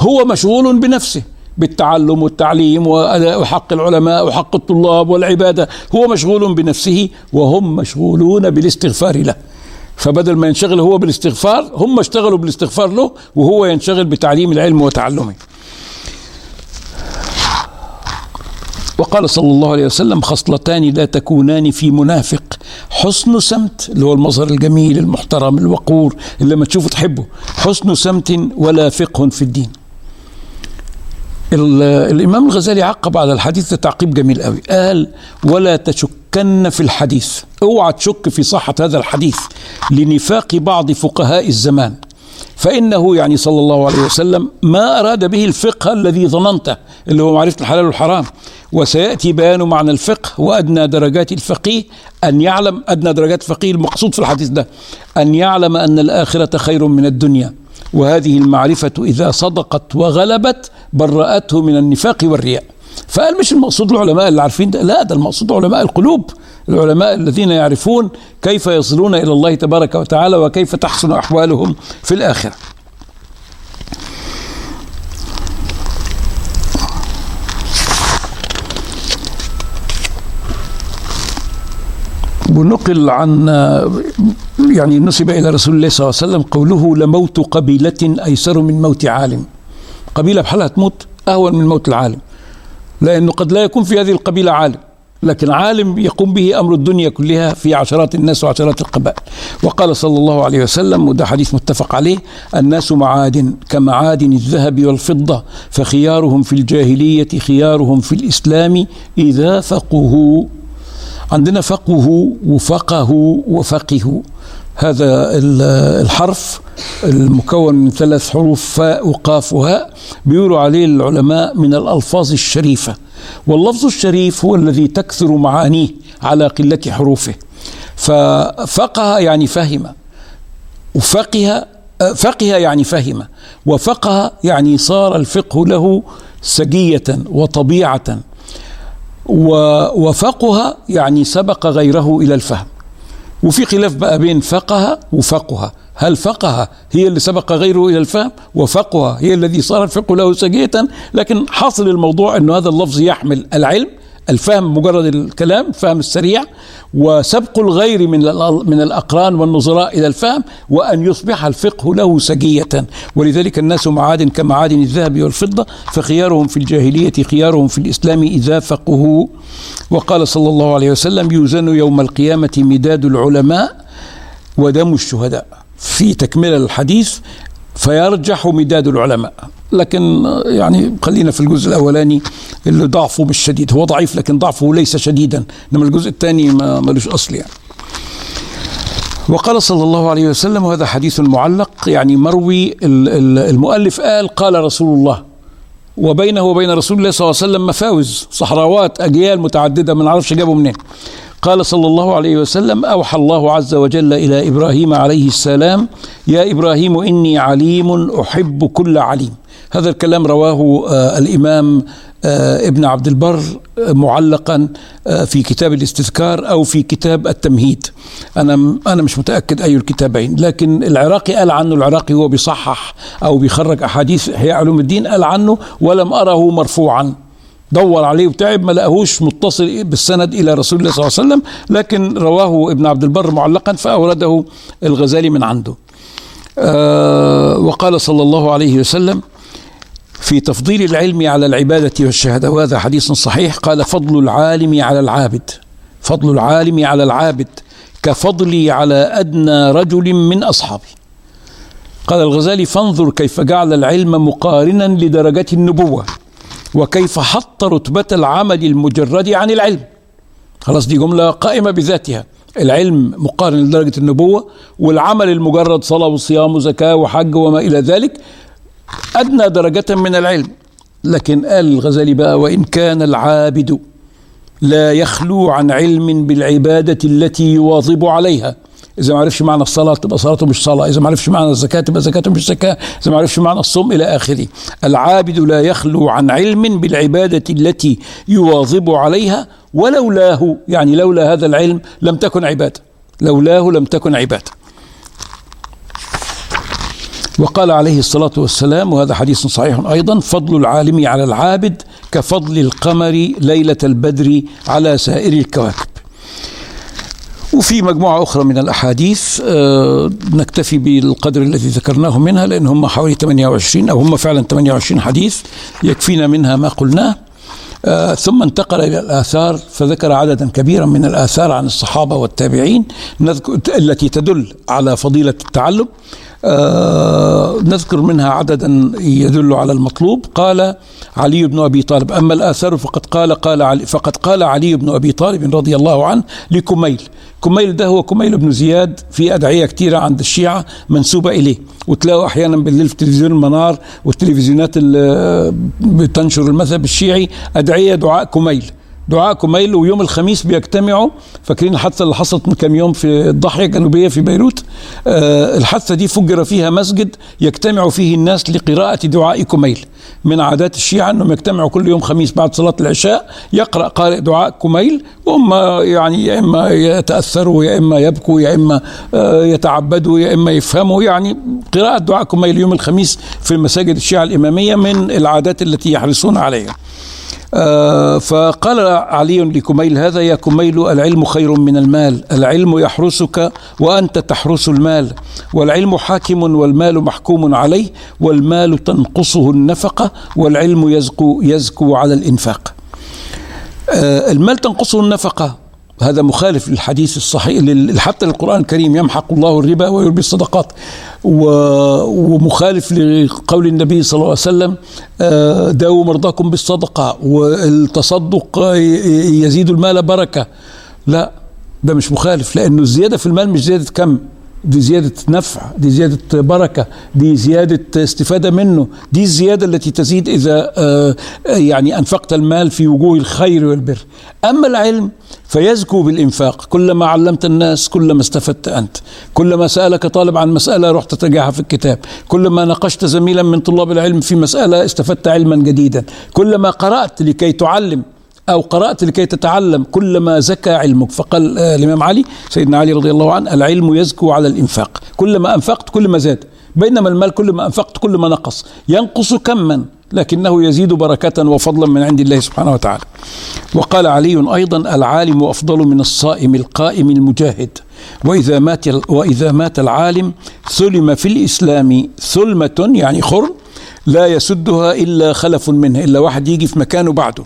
هو مشغول بنفسه بالتعلم والتعليم وحق العلماء وحق الطلاب والعبادة هو مشغول بنفسه وهم مشغولون بالاستغفار له. فبدل ما ينشغل هو بالاستغفار هم اشتغلوا بالاستغفار له وهو ينشغل بتعليم العلم وتعلمه وقال صلى الله عليه وسلم خصلتان لا تكونان في منافق. حسن سمت اللي هو المظهر الجميل المحترم الوقور اللي لما تشوفه تحبه. حسن سمت ولا فقه في الدين. الإمام الغزالي عقب على الحديث تعقيب جميل قوي. قال ولا تشكن في الحديث. اوعى تشك في صحة هذا الحديث لنفاق بعض فقهاء الزمان. فإنه يعني صلى الله عليه وسلم ما أراد به الفقه الذي ظننته اللي هو معرفة الحلال والحرام. وسيأتي بيان معنى الفقه وأدنى درجات الفقيه أن يعلم أدنى درجات الفقيه المقصود في الحديث ده أن يعلم أن الآخرة خير من الدنيا. وهذه المعرفة إذا صدقت وغلبت برأته من النفاق والرياء. فقال مش المقصود العلماء اللي عارفين ده لا ده المقصود علماء القلوب العلماء الذين يعرفون كيف يصلون إلى الله تبارك وتعالى وكيف تحسن أحوالهم في الآخرة. ونقل عن يعني نسب إلى رسول الله صلى الله عليه وسلم قوله لموت قبيلة أيسر من موت عالم. قبيلة بحالها تموت أهون من موت العالم. لأنه قد لا يكون في هذه القبيلة عالم لكن عالم يقوم به أمر الدنيا كلها في عشرات الناس وعشرات القبائل. وقال صلى الله عليه وسلم وده حديث متفق عليه الناس معادن كمعادن الذهب والفضة فخيارهم في الجاهلية خيارهم في الإسلام إذا فقهوا. عندنا فقه وفقه وفقه هذا الحرف المكون من ثلاث حروف فاء وقاف وهاء بيقولوا عليه العلماء من الألفاظ الشريفة. واللفظ الشريف هو الذي تكثر معانيه على قلة حروفه. ففقه يعني فهم. وفقه فقه يعني فهم. وفقه يعني صار الفقه له سجية وطبيعة. وفقه يعني سبق غيره إلى الفهم. وفي خلاف بقى بين فقه وفقه. هل فقه هي اللي سبق غيره إلى الفهم؟ وفقه هي الذي صار الفقه له سجية لكن حاصل الموضوع إنه هذا اللفظ يحمل العلم. الفهم مجرد الكلام الفهم السريع وسبق الغير من من الأقران والنظراء إلى الفهم وأن يصبح الفقه له سجية. ولذلك الناس معادن كمعادن الذهب والفضة فخيارهم في الجاهلية خيارهم في الإسلام إذا فقهوا. وقال صلى الله عليه وسلم يوزن يوم القيامة مداد العلماء ودم الشهداء. في تكملة الحديث فيرجح مداد العلماء. لكن يعني خلينا في الجزء الأولاني اللي ضعفه مش شديد. هو ضعيف لكن ضعفه ليس شديدا. إنما الجزء الثاني ما ملوش أصل يعني. وقال صلى الله عليه وسلم وهذا حديث معلق يعني مروي المؤلف قال قال رسول الله. وبينه وبين رسول الله صلى الله عليه وسلم مفاوز صحراوات أجيال متعددة ما نعرفش جابوا منين. قال صلى الله عليه وسلم أوحى الله عز وجل إلى إبراهيم عليه السلام يا إبراهيم إني عليم أحب كل عليم. هذا الكلام رواه آه الإمام آه ابن عبد البر آه معلقا في كتاب الاستذكار أو في كتاب التمهيد. أنا أنا مش متأكد أي الكتابين لكن العراقي قال عنه العراقي هو بيصحح أو بيخرج أحاديث احياء علوم الدين قال عنه ولم أره مرفوعا. دور عليه وتعب ما لقاهوش متصل بالسند إلى رسول الله صلى الله عليه وسلم لكن رواه ابن عبد البر معلقا فأورده الغزالي من عنده. آه وقال صلى الله عليه وسلم في تفضيل العلم على العبادة والشهادة وهذا حديث صحيح قال فضل العالم على العابد فضل العالم على العابد كفضلي على أدنى رجل من أصحابي. قال الغزالي فانظر كيف جعل العلم مقارنا لدرجة النبوة. وكيف حط رتبة العمل المجرد عن العلم. خلاص دي جملة قائمة بذاتها. العلم مقارن لدرجة النبوة والعمل المجرد صلاة وصيام وزكاة وحج وما إلى ذلك أدنى درجة من العلم. لكن قال الغزالي بقى وإن كان العابد لا يخلو عن علم بالعبادة التي يواظب عليها. إذا ما عرفش معنى الصلاة تبقى صلاته مش صلاة. إذا ما عرفش معنى الزكاة تبقى زكاته مش زكاة. إذا ما عرفش معنى الصوم إلى آخره. العابد لا يخلو عن علم بالعبادة التي يواظب عليها ولولاه يعني لولا هذا العلم لم تكن عبادة لولاه لم تكن عبادة وقال عليه الصلاة والسلام وهذا حديث صحيح أيضا فضل العالم على العابد كفضل القمر ليلة البدر على سائر الكواكب. وفي مجموعة أخرى من الأحاديث أه نكتفي بالقدر الذي ذكرناه منها لأن هم حوالي 28 أو هم فعلا 28 حديث يكفينا منها ما قلناه. آه ثم انتقل إلى الآثار فذكر عددا كبيرا من الآثار عن الصحابة والتابعين التي تدل على فضيلة التعلم. آه نذكر منها عددا يدل على المطلوب. قال علي بن أبي طالب أما الآثار فقد قال قال علي فقد قال علي بن أبي طالب رضي الله عنه لكميل. كميل ده هو كميل بن زياد في أدعية كثيرة عند الشيعة منسوبة إليه. وتلاقوا أحيانا بالليل في تلفزيون المنار والتلفزيونات اللي بتنشر المذهب الشيعي أدعية دعاء كميل. دعاء كميل ويوم الخميس بيجتمعوا. فاكرين الحادثة اللي حصلت من كام يوم في الضاحيه الجنوبية في بيروت؟ آه الحادثة دي فجر فيها مسجد يجتمع فيه الناس لقراءة دعاء كميل من عادات الشيعة أنهم يجتمعوا كل يوم خميس بعد صلاة العشاء يقرأ قارئ دعاء كميل وهم يعني يا إما يتأثروا يا إما يبكوا يا إما يتعبدوا يا إما يفهموا. يعني قراءة دعاء كميل يوم الخميس في المساجد الشيعة الإمامية من العادات التي يحرصون عليها. آه فقال علي لكميل هذا يا كميل العلم خير من المال. العلم يحرسك وأنت تحرس المال. والعلم حاكم والمال محكوم عليه والمال تنقصه النفقة والعلم يزكو, يزكو على الإنفاق. آه المال تنقصه النفقة. هذا مخالف للحديث الصحيح حتى للقرآن الكريم يمحق الله الربا ويربي الصدقات. ومخالف لقول النبي صلى الله عليه وسلم داووا مرضاكم بالصدقة والتصدق يزيد المال بركة. لا ده مش مخالف لأنه الزيادة في المال مش زيادة كم؟ دي زيادة نفع دي زيادة بركة دي زيادة استفادة منه دي الزيادة التي تزيد إذا يعني أنفقت المال في وجوه الخير والبر. أما العلم فيزكو بالإنفاق. كلما علمت الناس كلما استفدت أنت. كلما سألك طالب عن مسألة رحت تراجعها في الكتاب. كلما ناقشت زميلا من طلاب العلم في مسألة استفدت علما جديدا. كلما قرأت لكي تعلم أو قرأت لكي تتعلم كلما زكى علمك. فقال آه الإمام علي سيدنا علي رضي الله عنه العلم يزكو على الإنفاق. كلما أنفقت كل ما زاد. بينما المال كل ما أنفقت كل ما نقص. ينقص كما لكنه يزيد بركة وفضلا من عند الله سبحانه وتعالى. وقال علي أيضا العالم أفضل من الصائم القائم المجاهد. وإذا مات وإذا مات العالم ثلم في الإسلام ثلمة يعني خرم لا يسدها إلا خلف منه. إلا واحد يجي في مكانه بعده.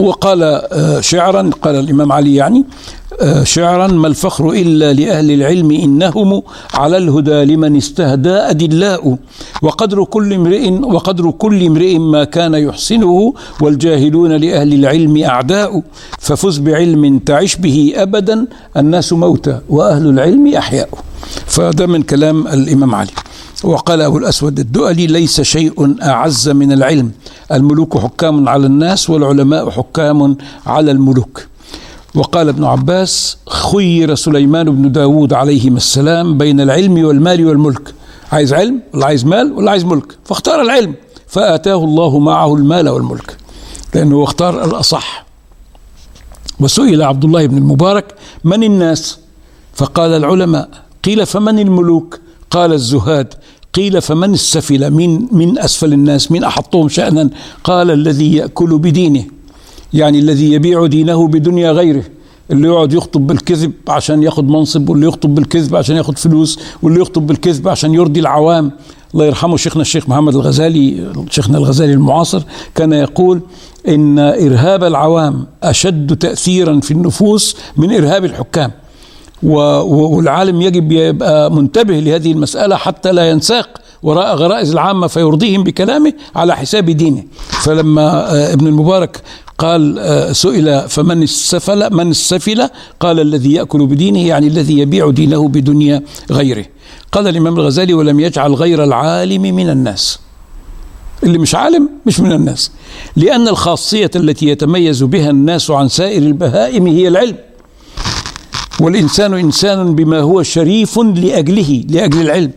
وقال شعرا قال الإمام علي يعني شعرا ما الفخر إلا لأهل العلم إنهم على الهدى لمن استهدى أدلاء وقدر كل امرئ وقدر كل امرئ ما كان يحسنه والجاهلون لأهل العلم أعداء ففز بعلم تعش به أبدا الناس موتى وأهل العلم أحياء. فده من كلام الإمام علي. وقال أبو الأسود الدؤلي ليس شيء أعز من العلم. الملوك حكام على الناس والعلماء حكام على الملوك. وقال ابن عباس خير سليمان بن داود عليهما السلام بين العلم والمال والملك. عايز علم ولا عايز مال ولا عايز ملك؟ فاختار العلم فآتاه الله معه المال والملك لأنه اختار الأصح. وسئل عبد الله بن المبارك من الناس؟ فقال العلماء قيل فمن الملوك؟ قال الزهاد قيل فمن السفل؟ من من أسفل الناس؟ من أحطهم شأنا؟ قال الذي يأكل بدينه يعني الذي يبيع دينه بدنيا غيره اللي يقعد يخطب بالكذب عشان ياخد منصب واللي يخطب بالكذب عشان ياخد فلوس واللي يخطب بالكذب عشان يرضي العوام. الله يرحمه شيخنا الشيخ محمد الغزالي شيخنا الغزالي المعاصر كان يقول إن إرهاب العوام أشد تاثيرا في النفوس من إرهاب الحكام. والعالم يجب يبقى منتبه لهذه المسألة حتى لا ينساق وراء غرائز العامة فيرضيهم بكلامه على حساب دينه. فلما ابن المبارك قال سئل فمن السفل من السفل؟ قال الذي يأكل بدينه يعني الذي يبيع دينه بدنيا غيره. قال الإمام الغزالي ولم يجعل غير العالم من الناس. اللي مش عالم مش من الناس. لأن الخاصية التي يتميز بها الناس عن سائر البهائم هي العلم. والإنسان إنسان بما هو شريف لأجله لأجل العلم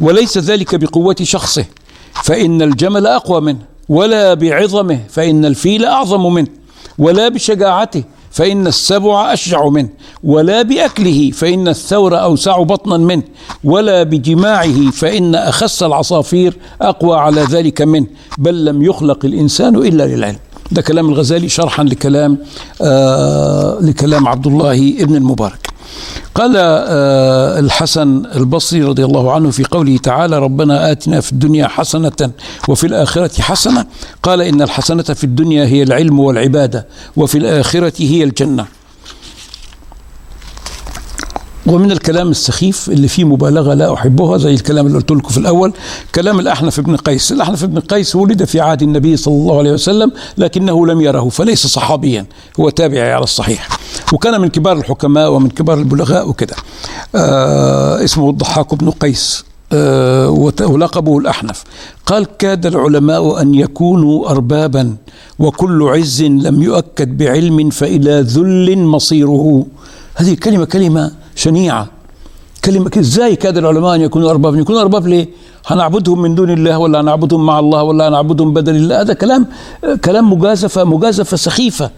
وليس ذلك بقوة شخصه فإن الجمل أقوى منه ولا بعظمه فإن الفيل أعظم منه ولا بشجاعته فإن السبع أشجع منه ولا بأكله فإن الثور أوسع بطنا منه ولا بجماعه فإن أخس العصافير أقوى على ذلك منه بل لم يخلق الإنسان إلا للعلم. ده كلام الغزالي شرحا لكلام آه لكلام عبد الله ابن المبارك. قال آه، الحسن البصري رضي الله عنه في قوله تعالى ربنا آتنا في الدنيا حسنة وفي الآخرة حسنة قال إن الحسنة في الدنيا هي العلم والعبادة وفي الآخرة هي الجنة ومن الكلام السخيف اللي فيه مبالغة لا أحبها زي الكلام اللي قلت لكم في الأول كلام الأحنف بن قيس، الأحنف بن قيس ولد في عهد النبي صلى الله عليه وسلم لكنه لم يره فليس صحابيا هو تابعي على الصحيح. وكان من كبار الحكماء ومن كبار البلغاء وكده. آه اسمه الضحاك بن قيس. آه ولقبه الأحنف. قال كاد العلماء أن يكونوا أربابا وكل عز لم يؤكد بعلم فإلى ذل مصيره. هذه كلمة كلمة شنيعة. كلمة إزاي كاد العلماء أن يكونوا أرباب؟ يكونوا أرباب ليه؟ هنعبدهم من دون الله ولا هنعبدهم مع الله ولا هنعبدهم بدل الله؟ هذا كلام كلام مجازفة مجازفة سخيفة.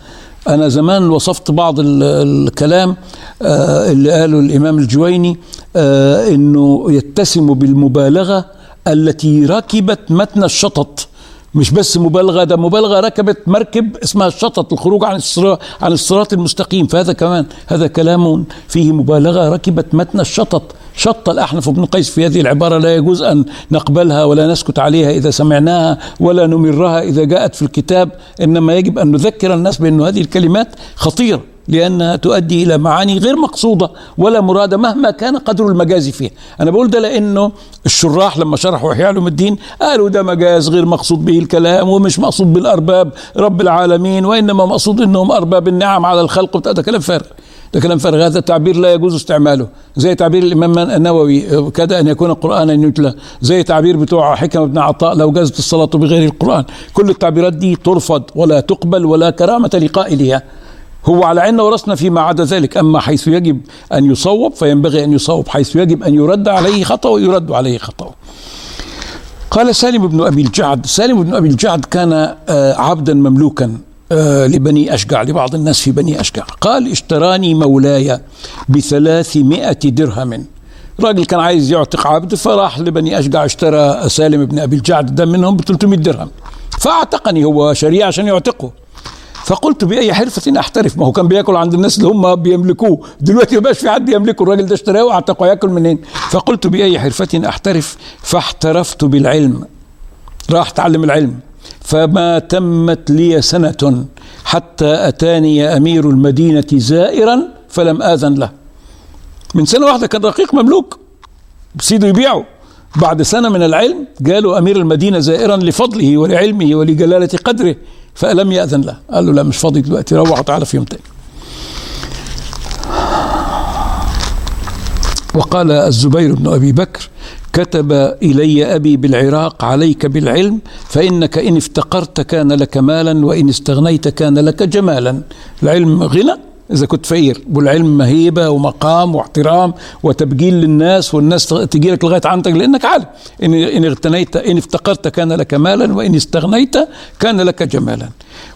أنا زمان وصفت بعض الكلام آه، اللي قاله الإمام الجويني آه، أنه يتسم بالمبالغة التي ركبت متن الشطط. مش بس مبالغة ده مبالغة ركبت مركب اسمها الشطط الخروج عن الصراط عن الصراط المستقيم. فهذا كمان هذا كلام فيه مبالغة ركبت متن الشطط. شط الأحنف بن قيس في هذه العبارة لا يجوز أن نقبلها ولا نسكت عليها إذا سمعناها ولا نمرها إذا جاءت في الكتاب. إنما يجب أن نذكر الناس بأن هذه الكلمات خطيرة. لأنها تؤدي إلى معاني غير مقصودة ولا مرادة مهما كان قدر المجاز فيها. أنا بقول ده لأنه الشراح لما شرحوا إحياء علوم الدين قالوا ده مجاز غير مقصود به الكلام ومش مقصود بالأرباب رب العالمين وإنما مقصود أنهم أرباب النعم على الخلق. ده كلام فارغ. ده كلام فارغ. هذا التعبير لا يجوز استعماله. زي تعبير الإمام النووي كاد أن يكون قرآنا يتلى. زي تعبير بتوع حكم ابن عطاء لو جازت الصلاة بغير القرآن. كل التعبيرات دي ترفض ولا تقبل ولا كرامة لقائلها. هو على عيننا ورسنا فيما عدا ذلك. أما حيث يجب أن يصوب فينبغي أن يصوب. حيث يجب أن يرد عليه خطأ يرد عليه خطأ قال سالم بن أبي الجعد سالم بن أبي الجعد كان آه، عبدا مملوكا آه، لبني أشجع لبعض الناس في بني أشجع قال اشتراني مولاي بثلاثمائة درهم. راجل كان عايز يعتق عبد فراح لبني أشجع اشترى سالم بن أبي الجعد ده منهم ب 300 درهم. فاعتقني هو شريعة عشان يعتقه. فقلت بأي حرفة أحترف. ما هو كان بياكل عند الناس اللي هم بيملكوه. دلوقتي ما في حد يملكه. الراجل ده اشتراه وأعتقه ياكل منين؟ فقلت بأي حرفة أحترف. فاحترفت بالعلم. راح أتعلم العلم. فما تمت لي سنة حتى أتاني أمير المدينة زائرا فلم آذن له. من سنة واحدة كان رقيق مملوك. سيده يبيعه. بعد سنة من العلم جاله أمير المدينة زائرا لفضله ولعلمه ولجلالة قدره فلم يأذن له. قال له لا مش فاضي دلوقتي روح وتعالى في يوم تاني. وقال الزبير بن أبي بكر كتب إلي أبي بالعراق عليك بالعلم فإنك إن افتقرت كان لك مالا وإن استغنيت كان لك جمالا. العلم غنى إذا كنت فقير. والعلم مهيبة ومقام واحترام وتبجيل للناس والناس تجي لك لغاية عندك لأنك عالم. إن إن اغتنيت إن افتقرت كان لك مالا وإن استغنيت كان لك جمالا.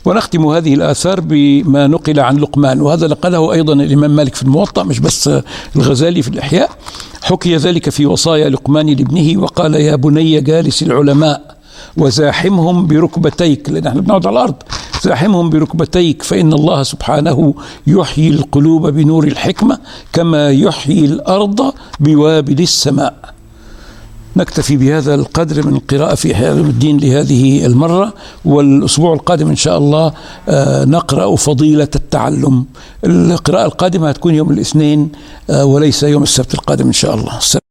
ونختم هذه الآثار بما نقل عن لقمان. وهذا نقله أيضا الإمام مالك في الموطأ مش بس الغزالي في الإحياء. حكي ذلك في وصايا لقمان لابنه وقال يا بني جالس العلماء وزاحمهم بركبتيك لأن إحنا بنقعد على الأرض. زاحمهم بركبتيك فإن الله سبحانه يحيي القلوب بنور الحكمة كما يحيي الأرض بوابل السماء. نكتفي بهذا القدر من القراءة في إحياء الدين لهذه المرة والأسبوع القادم إن شاء الله آه، نقرأ فضيلة التعلم. القراءة القادمة هتكون يوم الاثنين آه، وليس يوم السبت القادم إن شاء الله.